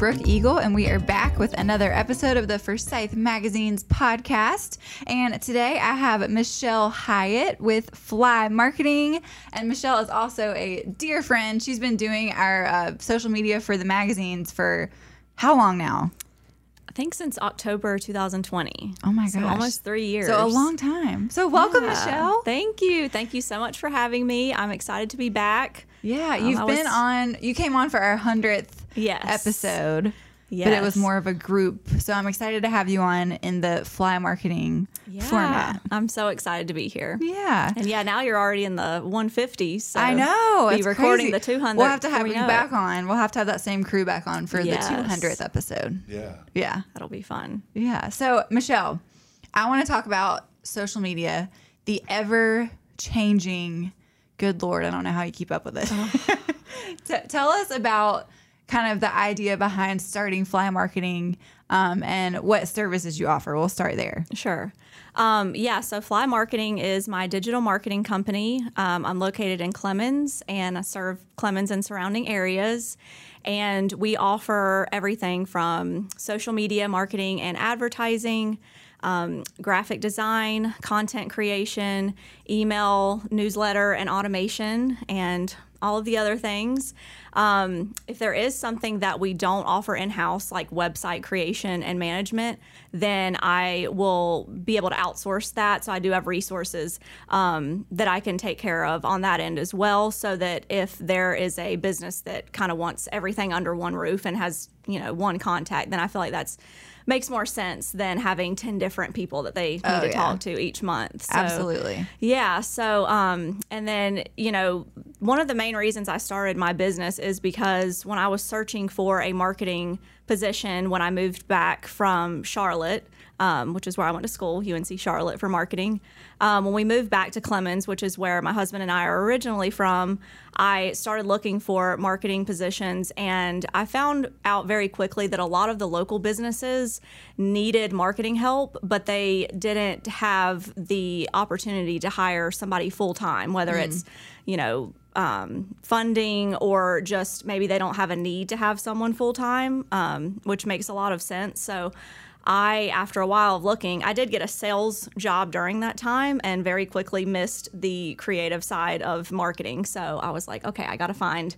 Brooke Eagle, and we are back with another episode of the Forsyth Magazine's podcast. And today I have Michelle Hyatt with Flhy Marketing. And Michelle is also a dear friend. She's been doing our uh, social media for the magazines for how long now? I think since October 2020. Oh my So gosh. almost three years. So a long time. So welcome, Yeah. Michelle. Thank you. Thank you so much for having me. I'm excited to be back. Yeah, Um, you've I been was- on. You came on for our hundredth Yes. episode, but it was more of a group. So I'm excited to have you on in the Flhy Marketing Yeah. format. I'm so excited to be here. Yeah. And yeah, now you're already in the 150s. So I know. Be It's recording crazy. the 200. We'll have to have you know back it. on. We'll have to have that same crew back on for Yes. the 200th episode. Yeah. Yeah. That'll be fun. Yeah. So, Michelle, I want to talk about social media, the ever changing, good Lord, I don't know how you keep up with it. Oh. T- tell us about kind of the idea behind starting Flhy Marketing um, and what services you offer. We'll start there. Sure. Um, yeah, so Flhy Marketing is my digital marketing company. Um, I'm located in Clemmons and I serve Clemmons and surrounding areas. And we offer everything from social media marketing and advertising, um, graphic design, content creation, email, newsletter, and automation, and all of the other things. Um, if there is something that we don't offer in house, like website creation and management, then I will be able to outsource that. So I do have resources um, that I can take care of on that end as well. So that if there is a business that kind of wants everything under one roof and has you know one contact, then I feel like that's makes more sense than having 10 different people that they need Oh, to yeah. talk to each month. So, Absolutely. yeah. So, um, and then, you know, one of the main reasons I started my business is because when I was searching for a marketing position when I moved back from Charlotte, um, which is where I went to school, UNC Charlotte for marketing. Um, when we moved back to Clemmons, which is where my husband and I are originally from, I started looking for marketing positions and I found out very quickly that a lot of the local businesses needed marketing help, but they didn't have the opportunity to hire somebody full time, whether it's, you know, um, funding or just maybe they don't have a need to have someone full time, um, which makes a lot of sense. So, I, after a while of looking, I did get a sales job during that time and very quickly missed the creative side of marketing. So I was like, okay, I got to find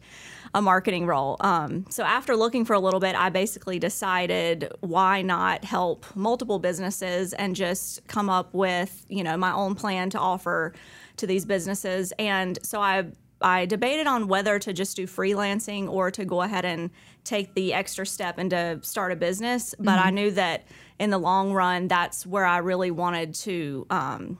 a marketing role. Um, so after looking for a little bit, I basically decided why not help multiple businesses and just come up with, you know, my own plan to offer to these businesses. And so I I debated on whether to just do freelancing or to go ahead and take the extra step and to start a business. But I knew that in the long run, that's where I really wanted to, um,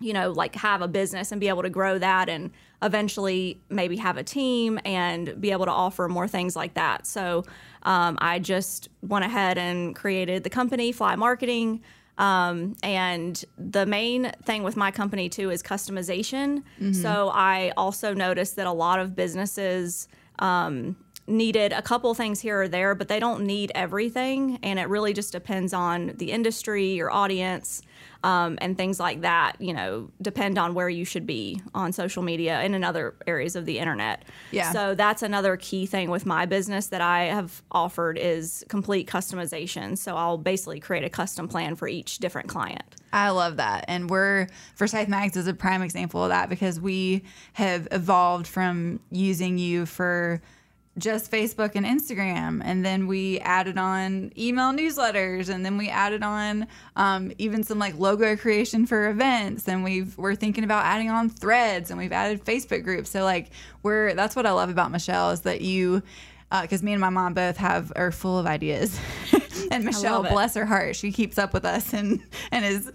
you know, like have a business and be able to grow that and eventually maybe have a team and be able to offer more things like that. So um, I just went ahead and created the company, Flhy Marketing. Um, and the main thing with my company too is customization. So I also noticed that a lot of businesses um, needed a couple things here or there, but they don't need everything. And it really just depends on the industry, your audience, um, and things like that. You know, depend on where you should be on social media and in other areas of the internet. Yeah. So that's another key thing with my business that I have offered is complete customization. So I'll basically create a custom plan for each different client. I love that. And we're, Forsyth Mags is a prime example of that because we have evolved from using you for just Facebook and Instagram. And then we added on email newsletters. And then we added on um, even some like logo creation for events. And we've, we're thinking about adding on threads and we've added Facebook groups. So, like, we're, that's what I love about Michelle is that you, because me and my mom both have are full of ideas, and Michelle, bless her heart, she keeps up with us and and is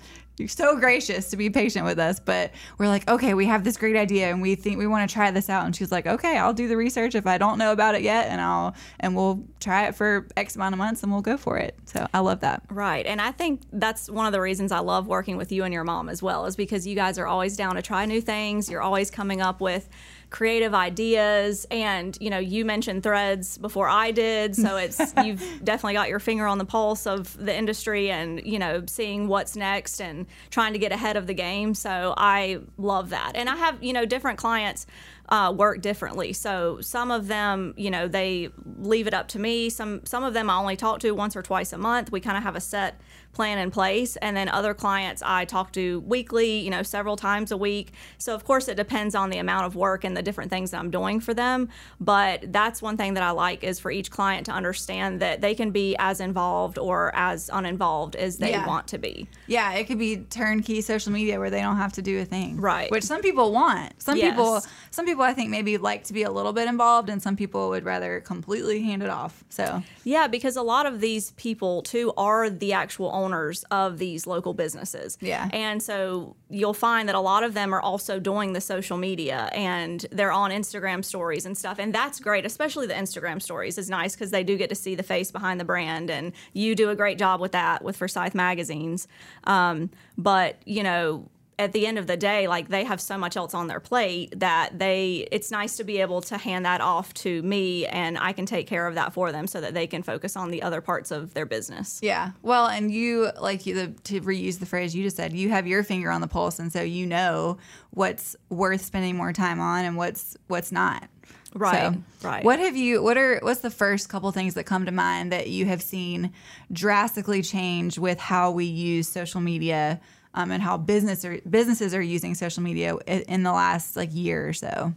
so gracious to be patient with us. But we're like, okay, we have this great idea, and we think we want to try this out. And she's like, okay, I'll do the research if I don't know about it yet, and I'll and we'll try it for X amount of months, and we'll go for it. So I love that. Right. And I think that's one of the reasons I love working with you and your mom as well, is because you guys are always down to try new things. You're always coming up with creative ideas. And, you know, you mentioned threads before I did. So it's, you've definitely got your finger on the pulse of the industry and, you know, seeing what's next and trying to get ahead of the game. So I love that. And I have, you know, different clients uh, work differently. So some of them, you know, they leave it up to me. Some some of them I only talk to once or twice a month. We kind of have a set plan in place. And then other clients I talk to weekly, you know, several times a week. So, of course, it depends on the amount of work and the different things that I'm doing for them. But that's one thing that I like is for each client to understand that they can be as involved or as uninvolved as they Yeah. want to be. Yeah, it could be turnkey social media where they don't have to do a thing. Right. Which some people want. Some Yes. people some people I think maybe like to be a little bit involved and some people would rather completely hand it off. So Yeah, because a lot of these people too are the actual owners of these local businesses. Yeah. And so you'll find that a lot of them are also doing the social media and they're on Instagram stories and stuff. And that's great, especially the Instagram stories is nice because they do get to see the face behind the brand. And you do a great job with that with Forsyth magazines. Um, but, you know, at the end of the day, like they have so much else on their plate that they, it's nice to be able to hand that off to me and I can take care of that for them so that they can focus on the other parts of their business. yeah. Well, and you like you the, to reuse the phrase you just said, you have your finger on the pulse and so you know what's worth spending more time on and what's what's not. Right, So, right. What have you? What are? What's the first couple things that come to mind that you have seen drastically change with how we use social media um, and how business businesses are using social media in the last like year or so?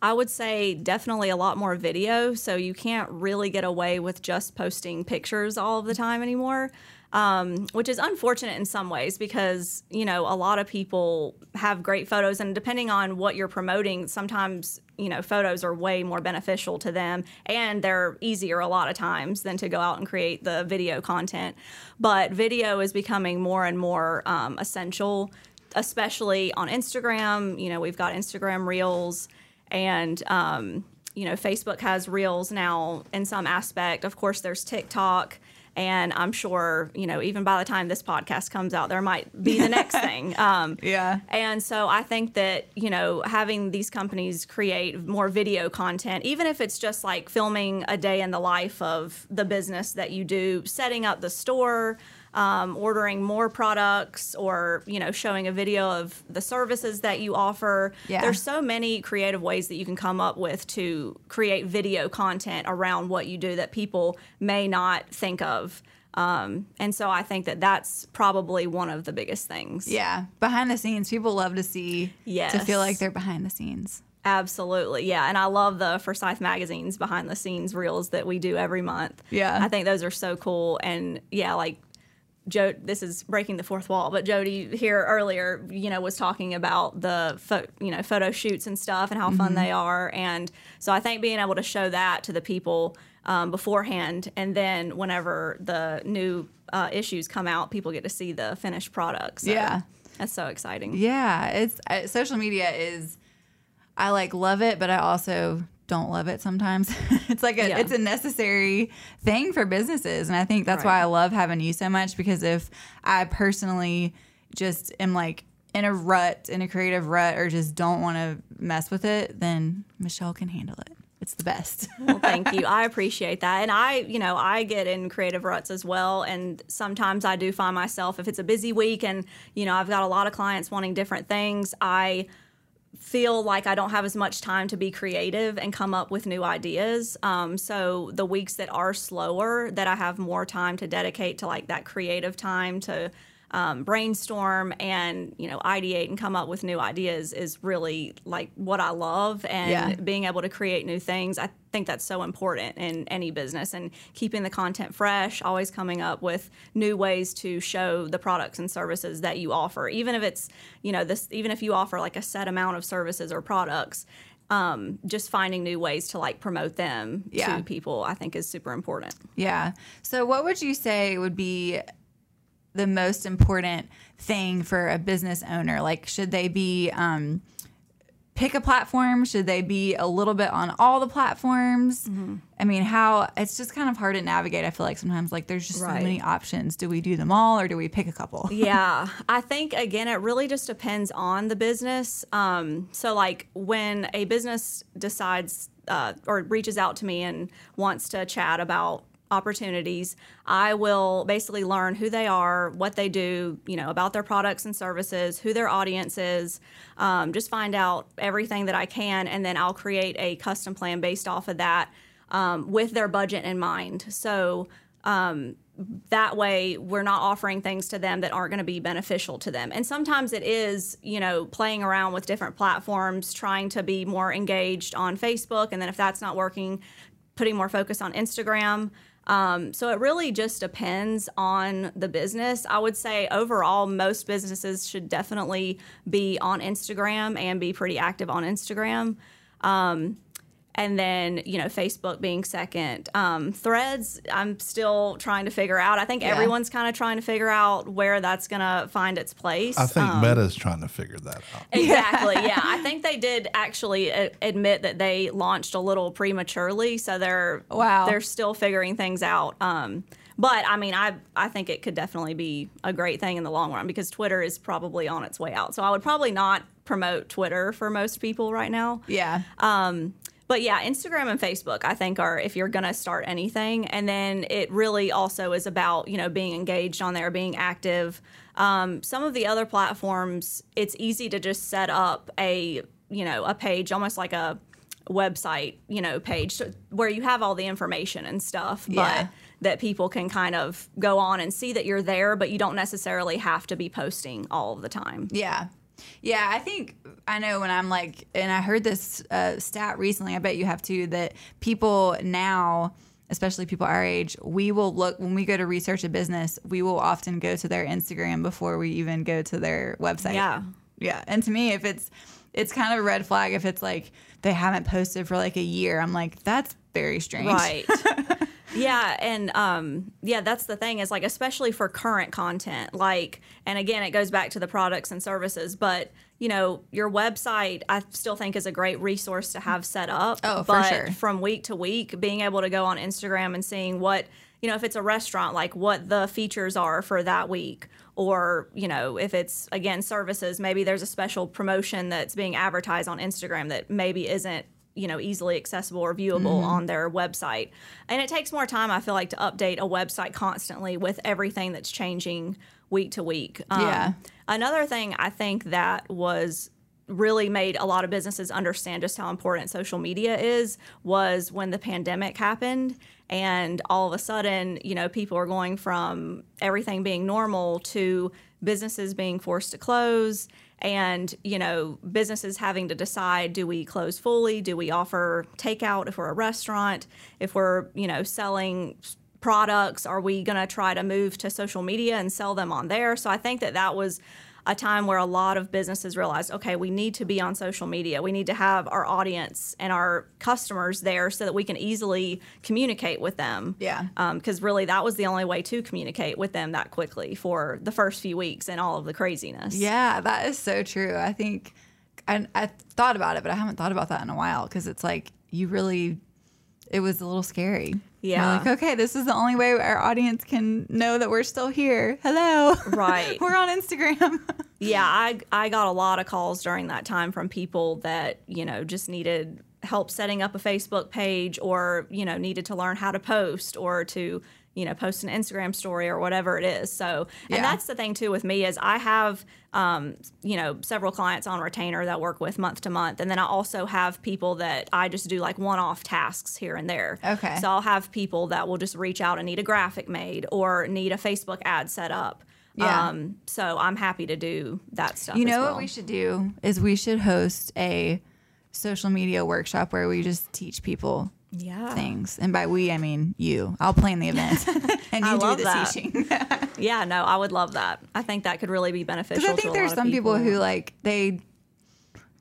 I would say definitely a lot more video. So you can't really get away with just posting pictures all of the time anymore, um, which is unfortunate in some ways because, you know, a lot of people have great photos. And depending on what you're promoting, sometimes, you know, photos are way more beneficial to them and they're easier a lot of times than to go out and create the video content. But video is becoming more and more um, essential, especially on Instagram. You know, we've got Instagram Reels and um, you know facebook has reels now in some aspect of course there's tiktok and i'm sure you know even by the time this podcast comes out there might be the next thing um, Yeah. and so I think that, you know, having these companies create more video content, even if it's just like filming a day in the life of the business that you do, setting up the store, um, ordering more products, or, you know, showing a video of the services that you offer. Yeah. There's so many creative ways that you can come up with to create video content around what you do that people may not think of. Um, and so I think that that's probably one of the biggest things. Yeah, behind the scenes, people love to see to feel like they're behind the scenes. Absolutely. Yeah. And I love the Forsyth Magazine's behind the scenes reels that we do every month. Yeah. I think those are so cool. And yeah, like Joe, this is breaking the fourth wall, but Jody here earlier, you know, was talking about the, pho- you know, photo shoots and stuff and how fun they are. And so I think being able to show that to the people um, beforehand and then whenever the new uh, issues come out, people get to see the finished product. So Yeah. That's so exciting. Yeah, it's uh, social media is I like love it, but I also don't love it sometimes. it's like a Yeah. it's a necessary thing for businesses, and I think that's why I love having you so much because if I personally just am like in a rut, in a creative rut, or just don't want to mess with it, then Michelle can handle it. It's the best. Well, thank you. I appreciate that. And I, you know, I get in creative ruts as well. And sometimes I do find myself, if it's a busy week and, you know, I've got a lot of clients wanting different things, I feel like I don't have as much time to be creative and come up with new ideas. Um, so the weeks that are slower, that I have more time to dedicate to like that creative time to um, brainstorm and you know ideate and come up with new ideas is really like what I love. And Yeah. being able to create new things, I think that's so important in any business and keeping the content fresh, always coming up with new ways to show the products and services that you offer. Even if it's, you know, this even if you offer like a set amount of services or products, um, just finding new ways to like promote them Yeah. to people, I think is super important. Yeah. So, what would you say would be the most important thing for a business owner? Like, should they be um, pick a platform? Should they be a little bit on all the platforms? I mean, how it's just kind of hard to navigate. I feel like sometimes, like, there's just Right. so many options. Do we do them all or do we pick a couple? yeah, I think again, it really just depends on the business. Um, so, like when a business decides uh, or reaches out to me and wants to chat about opportunities, I will basically learn who they are, what they do, you know, about their products and services, who their audience is, um, just find out everything that I can, and then I'll create a custom plan based off of that um, with their budget in mind. So um, that way we're not offering things to them that aren't going to be beneficial to them and sometimes it is you know playing around with different platforms trying to be more engaged on facebook and then if that's not working putting more focus on instagram um, so it really just depends on the business. I would say overall most businesses should definitely be on instagram and be pretty active on instagram. Um, and then you know Facebook being second. Um, threads, I'm still trying to figure out. I think Yeah. everyone's kind of trying to figure out where that's going to find its place. I think Um, Meta's trying to figure that out. Exactly. Yeah, I think they did actually a- admit that they launched a little prematurely, so they're Wow. they're still figuring things out. Um, but I mean, I I think it could definitely be a great thing in the long run because Twitter is probably on its way out. So I would probably not promote Twitter for most people right now. Yeah. Um, but yeah, Instagram and Facebook, I think, are if you're going to start anything. And then it really also is about, you know, being engaged on there, being active. Um, some of the other platforms, it's easy to just set up a, you know, a page, almost like a website, you know, page where you have all the information and stuff. Yeah. But that people can kind of go on and see that you're there, but you don't necessarily have to be posting all of the time. Yeah. Yeah, I think I know when I'm like, and I heard this uh, stat recently. I bet you have too. That people now, especially people our age, we will look when we go to research a business. We will often go to their Instagram before we even go to their website. Yeah. yeah. And to me, if it's it's kind of a red flag if it's like they haven't posted for like a year. I'm like, that's very strange. Right. yeah, and um, yeah, that's the thing is like especially for current content, like, and again, it goes back to the products and services, but you know, your website I still think is a great resource to have set up. Oh, for but sure. From week to week, being able to go on Instagram and seeing what you know, if it's a restaurant, like what the features are for that week. Or, you know, if it's again services, maybe there's a special promotion that's being advertised on Instagram that maybe isn't you know easily accessible or viewable Mm-hmm. on their website and it takes more time i feel like to update a website constantly with everything that's changing week to week Um, Yeah. another thing i think that was really made a lot of businesses understand just how important social media is was when the pandemic happened and all of a sudden you know people are going from everything being normal to businesses being forced to close and you know businesses having to decide do we close fully? Do we offer takeout if we're a restaurant? If we're you know selling products are we going to try to move to social media and sell them on there? So i think that that was a time where a lot of businesses realized okay we need to be on social media we need to have our audience and our customers there so that we can easily communicate with them Yeah. Um, because really that was the only way to communicate with them that quickly for the first few weeks and all of the craziness Yeah, that is so true. I think I, I thought about it, but I haven't thought about that in a while because it's like you really, it was a little scary. Yeah. We're like, okay, this is the only way our audience can know that we're still here. Hello. Right. we're on Instagram. Yeah, I I got a lot of calls during that time from people that you know just needed help setting up a Facebook page or you know needed to learn how to post or to you know post an Instagram story or whatever it is. So Yeah. and that's the thing too with me is I have um, you know several clients on retainer that work with month to month, and then I also have people that I just do like one off tasks here and there. Okay. So I'll have people that will just reach out and need a graphic made or need a Facebook ad set up. Yeah. Um, so I'm happy to do that stuff. You know well. what we should do is we should host a social media workshop where we just teach people Yeah. things. And by we, I mean you. I'll plan the event and you I do love the that. teaching. Yeah, no, I would love that. I think that could really be beneficial. Because I think there's some people. who like they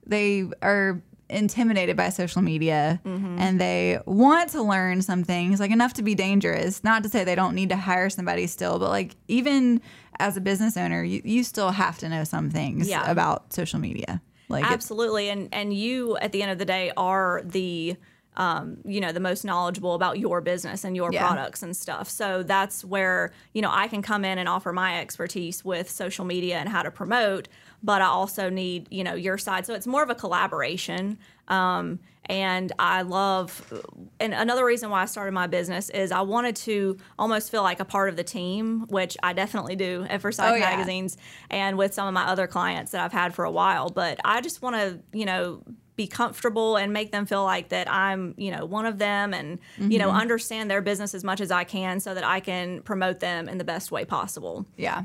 they are intimidated by social media Mm-hmm. and they want to learn some things like enough to be dangerous not to say they don't need to hire somebody still but like even as a business owner you, you still have to know some things Yeah. about social media like absolutely, and and you at the end of the day are the um, you know, the most knowledgeable about your business and your Yeah. products and stuff. So that's where, you know, I can come in and offer my expertise with social media and how to promote, but I also need, you know, your side. So it's more of a collaboration. Um, and I love, and another reason why I started my business is I wanted to almost feel like a part of the team, which I definitely do at Forsyth Oh, yeah. Magazines and with some of my other clients that I've had for a while. But I just want to, you know, be comfortable and make them feel like that I'm, you know, one of them and, you Mm-hmm. know, understand their business as much as I can so that I can promote them in the best way possible. Yeah.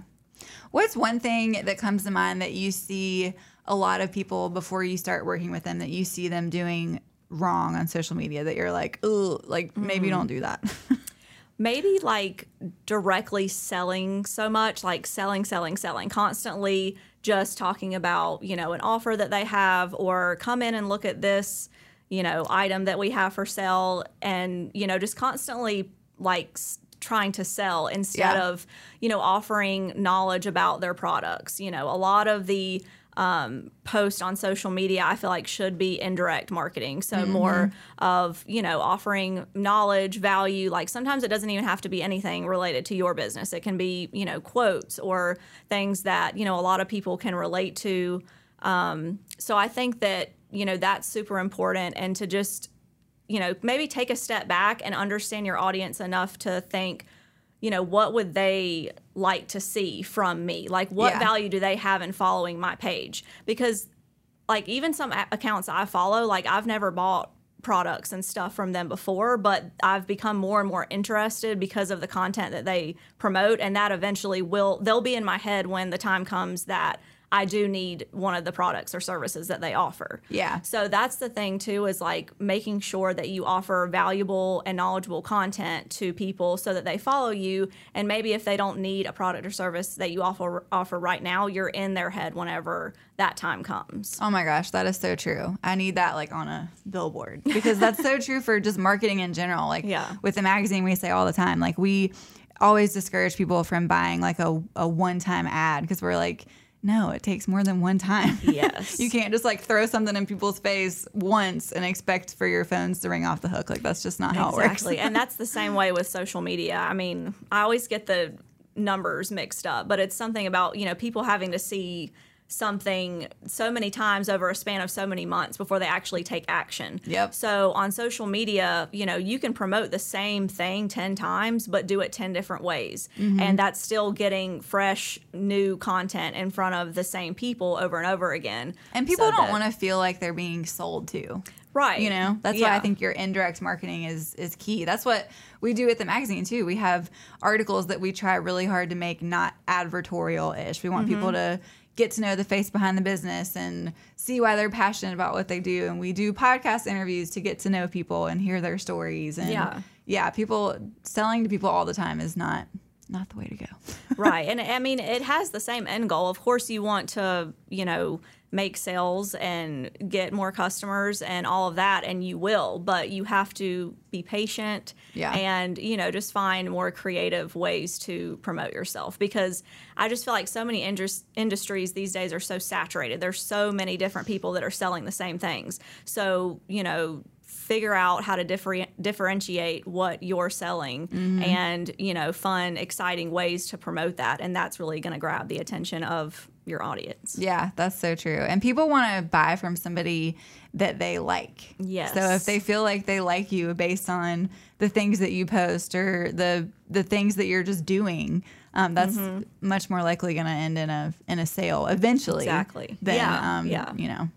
What's one thing that comes to mind that you see a lot of people before you start working with them that you see them doing wrong on social media that you're like, oh, like maybe don't do that? maybe like directly selling so much like selling selling selling constantly just talking about you know an offer that they have or come in and look at this you know item that we have for sale and you know just constantly like trying to sell instead Yeah. of you know offering knowledge about their products you know a lot of the um, post on social media i feel like should be indirect marketing. So more of you know offering knowledge value. Like sometimes it doesn't even have to be anything related to your business. It can be you know quotes or things that you know a lot of people can relate to. Um, so i think that you know that's super important. And to just you know maybe take a step back and understand your audience enough to think you know what would they like to see from me like what Yeah. value do they have in following my page because like even some a- accounts I follow, like I've never bought products and stuff from them before, but I've become more and more interested because of the content that they promote, and that eventually will they'll be in my head when the time comes that I do need one of the products or services that they offer. Yeah. So that's the thing too is like making sure that you offer valuable and knowledgeable content to people so that they follow you and maybe if they don't need a product or service that you offer offer right now, you're in their head whenever that time comes. Oh my gosh, that is so true. I need that like on a billboard because that's so true for just marketing in general. Like Yeah. with the magazine, we say all the time, like we always discourage people from buying like a, a one time ad because we're like, no, it takes more than one time. Yes. you can't just like throw something in people's face once and expect for your phones to ring off the hook. Like that's just not how it works. Exactly. and that's the same way with social media. I mean, I always get the numbers mixed up, but it's something about, you know, people having to see something so many times over a span of so many months before they actually take action. Yep. So on social media, you know, you can promote the same thing 10 times, but do it 10 different ways. Mm-hmm. And that's still getting fresh, new content in front of the same people over and over again. And people So don't want to feel like they're being sold to. Right. You know, that's why I think your indirect marketing is is key. That's what we do at the magazine too. We have articles that we try really hard to make not advertorial ish. We want people Mm-hmm. to get to know the face behind the business and see why they're passionate about what they do. And we do podcast interviews to get to know people and hear their stories. And Yeah. yeah, people selling to people all the time is not not the way to go. right and i mean it has the same end goal of course you want to you know make sales and get more customers and all of that and you will but you have to be patient Yeah. and you know just find more creative ways to promote yourself because i just feel like so many indus- industries these days are so saturated. There's so many different people that are selling the same things. So you know figure out how to differ- differentiate what you're selling mm-hmm. and you know fun exciting ways to promote that and that's really going to grab the attention of your audience Yeah, that's so true. And people want to buy from somebody that they like. Yes. So if they feel like they like you based on the things that you post or the the things that you're just doing, um, that's Mm-hmm. much more likely going to end in a in a sale eventually. Exactly. Than, Yeah, um, yeah. You know.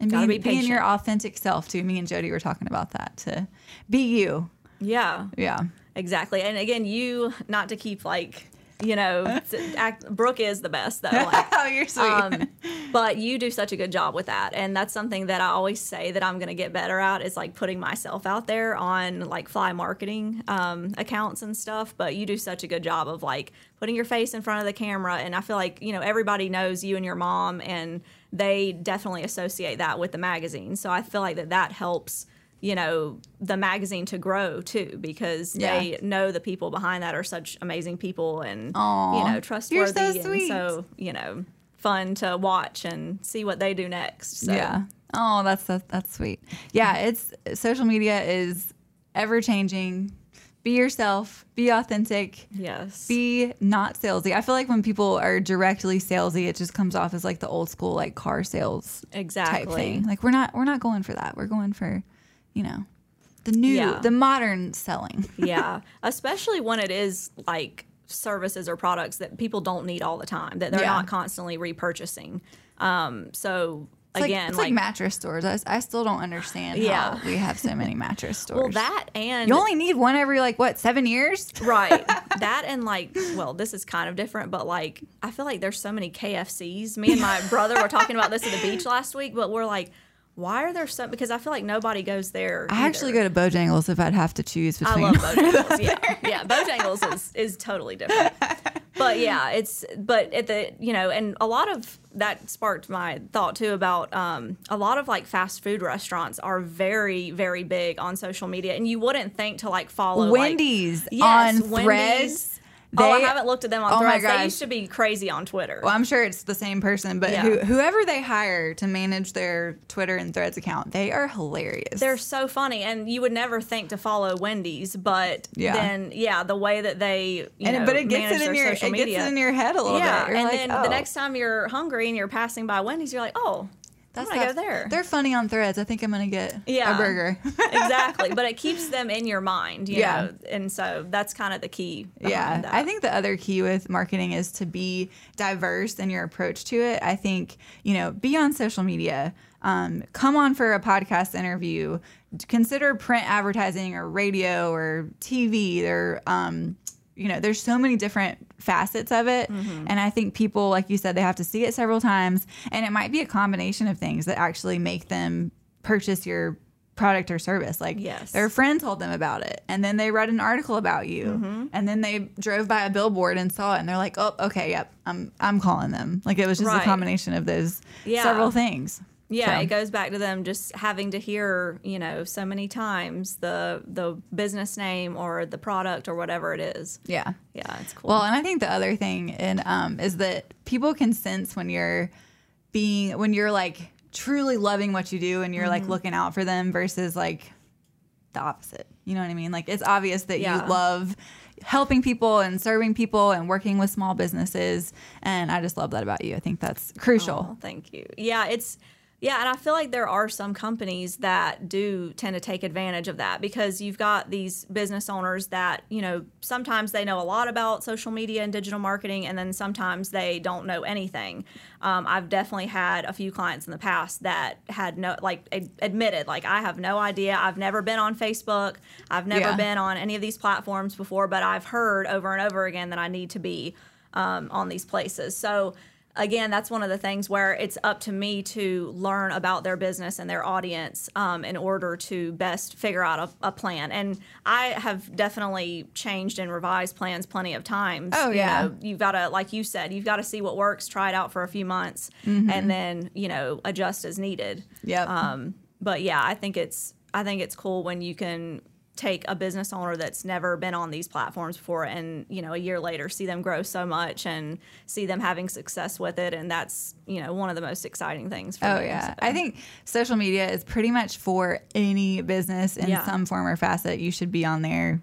And being, be being your authentic self too. Me and Jody were talking about that to be you. yeah Yeah. exactly and again you not to keep like you know act, brooke is the best though like oh, you're sweet. um, but you do such a good job with that and that's something that i always say that i'm going to get better at is like putting myself out there on like Flhy Marketing um, accounts and stuff but you do such a good job of like putting your face in front of the camera and i feel like you know everybody knows you and your mom and they definitely associate that with the magazine so i feel like that that helps you know the magazine to grow too because Yeah. they know the people behind that are such amazing people and Aw, you know trustworthy so sweet. and so you know fun to watch and see what they do next. So. Yeah. Oh, that's that's, that's sweet. Yeah, mm-hmm. it's social media is ever changing. Be yourself. Be authentic. Yes. Be not salesy. I feel like when people are directly salesy, it just comes off as like the old school like car sales exactly. Like we're not we're not going for that. We're going for, you know, the new Yeah. the modern selling. yeah, especially when it is like services or products that people don't need all the time that they're Yeah. not constantly repurchasing. Um, so It's like, again, it's like, mattress stores. I, I still don't understand Yeah. how we have so many mattress stores. well that and you only need one every like what seven years? right that and like well this is kind of different but like i feel like there's so many kfcs me and my brother were talking about this at the beach last week but we're like why are there so because i feel like nobody goes there I actually go to Bojangles if I'd have to choose between. I love Bojangles. yeah, yeah. Bojangles is is totally different. But yeah, it's but at the you know, and a lot of that sparked my thought too about um, a lot of like fast food restaurants are very very big on social media, and you wouldn't think to like follow like- Wendy's Yes, on Wendy's. Threads. Oh, I they- haven't looked at them on Oh my Threads. They used to be crazy on Twitter. Well, I'm sure it's the same person, but Yeah. who, whoever they hire to manage their Twitter and Threads account, they are hilarious. They're so funny, and you would never think to follow Wendy's, but Yeah. then yeah, the way that they you and know, but it gets it in your it media. gets it in your head a little yeah, bit. You're and like, then oh, the next time you're hungry and you're passing by Wendy's, you're like, oh, that's I'm gonna go there. They're funny on Threads. I think I'm gonna get Yeah. a burger. exactly. But it keeps them in your mind, you Yeah. know, and so that's kind of the key. Yeah, that. I think the other key with marketing is to be diverse in your approach to it. I think, you know, be on social media, um, come on for a podcast interview, consider print advertising or radio or TV or, um, you know, there's so many different facets of it. Mm-hmm. And I think people, like you said, they have to see it several times. And it might be a combination of things that actually make them purchase your product or service. Like Yes. their friend told them about it. And then they read an article about you. Mm-hmm. And then they drove by a billboard and saw it and they're like, oh, okay, yep, I'm I'm calling them. Like it was just Right. a combination of those Yeah. several things. Yeah, So- it goes back to them just having to hear, you know, so many times the the business name or the product or whatever it is. Yeah. Yeah, it's cool. Well, and I think the other thing and um, is that people can sense when you're being when you're like truly loving what you do and you're Mm-hmm. like looking out for them versus like the opposite. You know what I mean? Like it's obvious that Yeah. you love helping people and serving people and working with small businesses and I just love that about you. I think that's crucial. Oh, thank you. Yeah, it's yeah, and I feel like there are some companies that do tend to take advantage of that because you've got these business owners that, you know, sometimes they know a lot about social media and digital marketing, and then sometimes they don't know anything. Um, I've definitely had a few clients in the past that had no, like, ad- admitted, like, I have no idea. I've never been on Facebook. I've never Yeah. been on any of these platforms before, but I've heard over and over again that I need to be um, on these places. So, again, that's one of the things where it's up to me to learn about their business and their audience um, in order to best figure out a, a plan. And I have definitely changed and revised plans plenty of times. Oh, You yeah. know, you've got to, like you said, you've got to see what works, try it out for a few months, and then you know adjust as needed. Yeah. Um, but yeah, I think it's I think it's cool when you can take a business owner that's never been on these platforms before and you know a year later see them grow so much and see them having success with it and that's you know one of the most exciting things for Oh me, yeah, so. I think social media is pretty much for any business in Yeah. some form or facet. You should be on there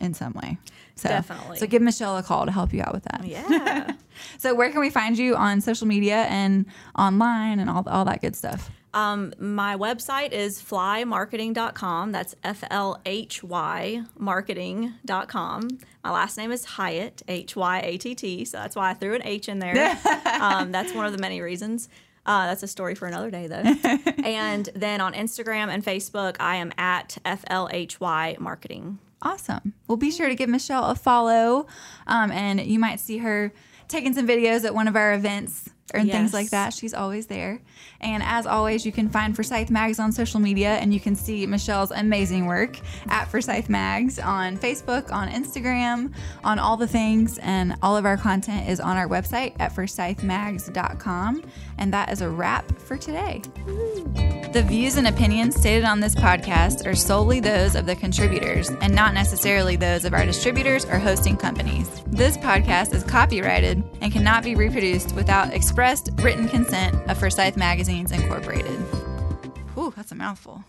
in some way. So, Definitely. So give Michelle a call to help you out with that. yeah So where can we find you on social media and online and all all that good stuff? Um, my website is flhymarketing.com. That's F L H Y marketing.com. My last name is Hyatt, H Y A T T. So that's why I threw an H in there. um, that's one of the many reasons. Uh, that's a story for another day, though. and then on Instagram and Facebook, I am at FLHY marketing. Awesome. Well, be sure to give Michelle a follow, um, and you might see her taking some videos at one of our events and things like that. She's always there. And as always, you can find Forsyth Mags on social media, and you can see Michelle's amazing work at Forsyth Mags on Facebook, on Instagram, on all the things. And all of our content is on our website at forsythmags.com. And that is a wrap for today. The views and opinions stated on this podcast are solely those of the contributors and not necessarily those of our distributors or hosting companies. This podcast is copyrighted and cannot be reproduced without expressed written consent of Forsyth Magazines Incorporated. Ooh, that's a mouthful.